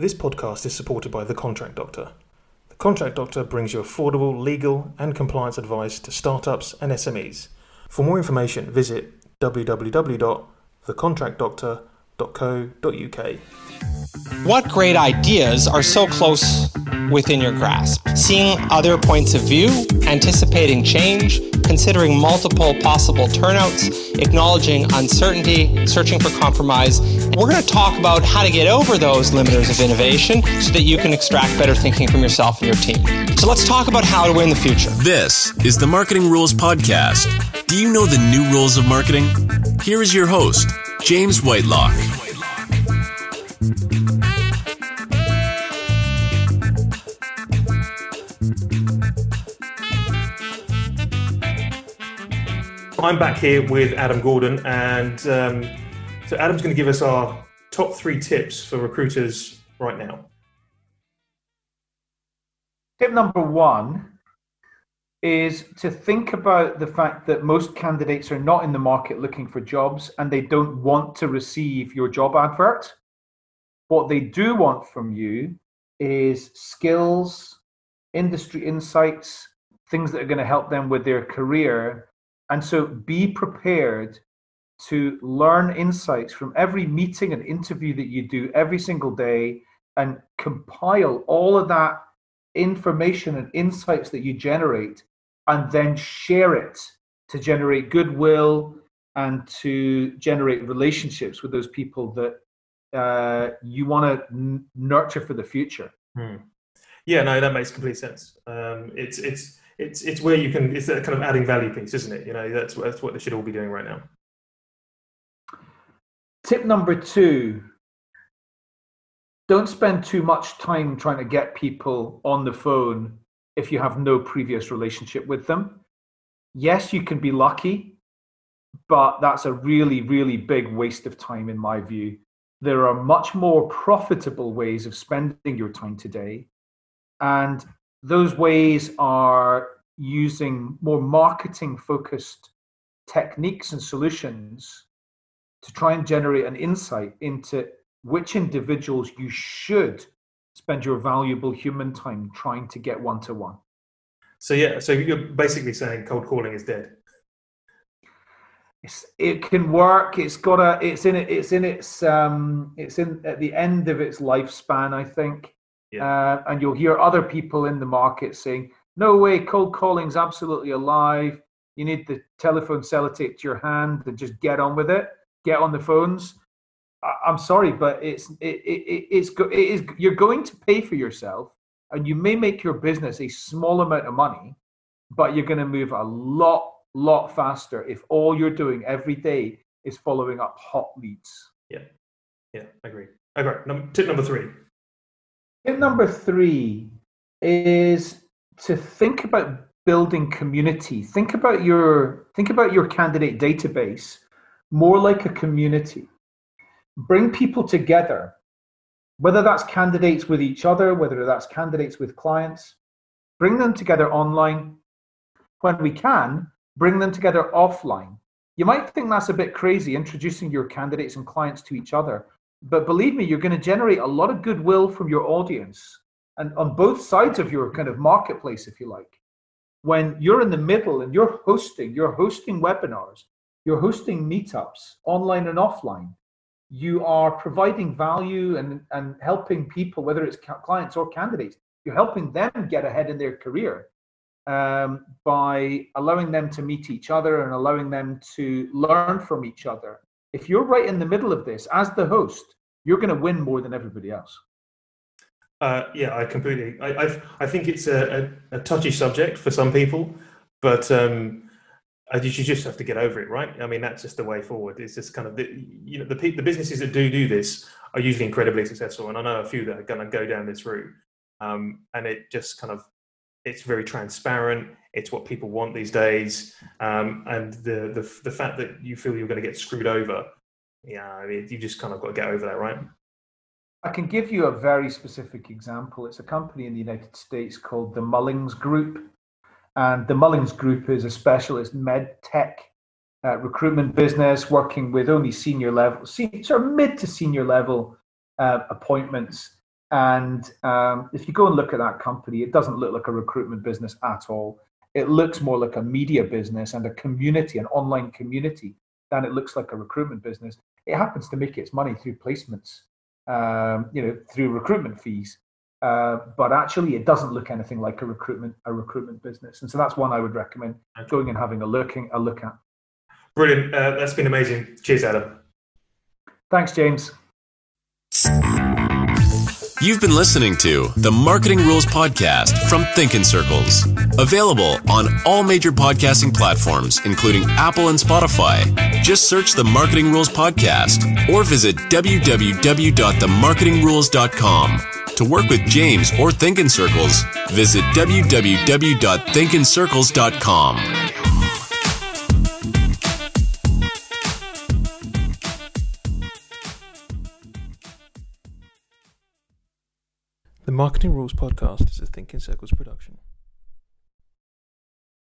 This podcast is supported by The Contract Doctor. The Contract Doctor brings you affordable legal and compliance advice to startups and SMEs. For more information, visit www.thecontractdoctor.co.uk. What great ideas are so close within your grasp? Seeing other points of view, anticipating change, considering multiple possible turnouts, acknowledging uncertainty, searching for compromise. We're going to talk about how to get over those limiters of innovation so that you can extract better thinking from yourself and your team. So let's talk about how to win the future. This is the Marketing Rules Podcast. Do you know the new rules of marketing? Here is your host, James Whitelock. I'm back here with Adam Gordon, and um, so Adam's going to give us our top three tips for recruiters right now. Tip number one is to think about the fact that most candidates are not in the market looking for jobs and they don't want to receive your job advert. What they do want from you is skills, industry insights, things that are going to help them with their career and so be prepared to learn insights from every meeting and interview that you do every single day and compile all of that information and insights that you generate and then share it to generate goodwill and to generate relationships with those people that uh, you want to n- nurture for the future. Hmm. Yeah, no, that makes complete sense. Um, it's it's it's it's where you can it's that kind of adding value piece, isn't it? You know, that's that's what they should all be doing right now. Tip number two: don't spend too much time trying to get people on the phone if you have no previous relationship with them. Yes, you can be lucky, but that's a really, really big waste of time, in my view. There are much more profitable ways of spending your time today. And those ways are using more marketing focused techniques and solutions to try and generate an insight into which individuals you should spend your valuable human time trying to get one to one. So yeah, so you're basically saying cold calling is dead. It's, it can work. It's got a. It's in it. It's in its. Um. It's in at the end of its lifespan, I think. Yeah. Uh, and you'll hear other people in the market saying, "No way, cold calling's absolutely alive. You need the telephone sellotape to your hand and just get on with it. Get on the phones." I'm sorry, but it's it, it, it's it is you're going to pay for yourself, and you may make your business a small amount of money, but you're going to move a lot lot faster if all you're doing every day is following up hot leads. Yeah, yeah, I agree. I agree. Num- tip number three. Tip number three is to think about building community. Think about your think about your candidate database more like a community bring people together, whether that's candidates with each other, whether that's candidates with clients, bring them together online. When we can, bring them together offline. You might think that's a bit crazy introducing your candidates and clients to each other, but believe me, you're going to generate a lot of goodwill from your audience and on both sides of your kind of marketplace, if you like. When you're in the middle and you're hosting, you're hosting webinars, you're hosting meetups online and offline you are providing value and, and helping people, whether it's clients or candidates, you're helping them get ahead in their career um, by allowing them to meet each other and allowing them to learn from each other. If you're right in the middle of this as the host, you're going to win more than everybody else. Uh, yeah, I completely. I, I, I think it's a, a, a, touchy subject for some people, but um, you just have to get over it, right? I mean, that's just the way forward. It's just kind of the, you know the the businesses that do do this are usually incredibly successful, and I know a few that are going to go down this route. Um, and it just kind of it's very transparent. It's what people want these days, um, and the, the the fact that you feel you're going to get screwed over, yeah, I mean, you just kind of got to get over that, right? I can give you a very specific example. It's a company in the United States called the Mullings Group. And the Mullings Group is a specialist med tech uh, recruitment business working with only senior level, sort of mid to senior level uh, appointments. And um, if you go and look at that company, it doesn't look like a recruitment business at all. It looks more like a media business and a community, an online community, than it looks like a recruitment business. It happens to make its money through placements, um, you know, through recruitment fees. Uh, but actually, it doesn't look anything like a recruitment a recruitment business, and so that's one I would recommend going and having a looking a look at. Brilliant. Uh, that's been amazing. Cheers, Adam. Thanks, James. You've been listening to the Marketing Rules Podcast from ThinkinCircles. Available on all major podcasting platforms, including Apple and Spotify. Just search the Marketing Rules Podcast or visit www.themarketingrules.com. To work with James or ThinkinCircles, visit www.thinkincircles.com. Marketing Rules Podcast is a ThinkinCircles production.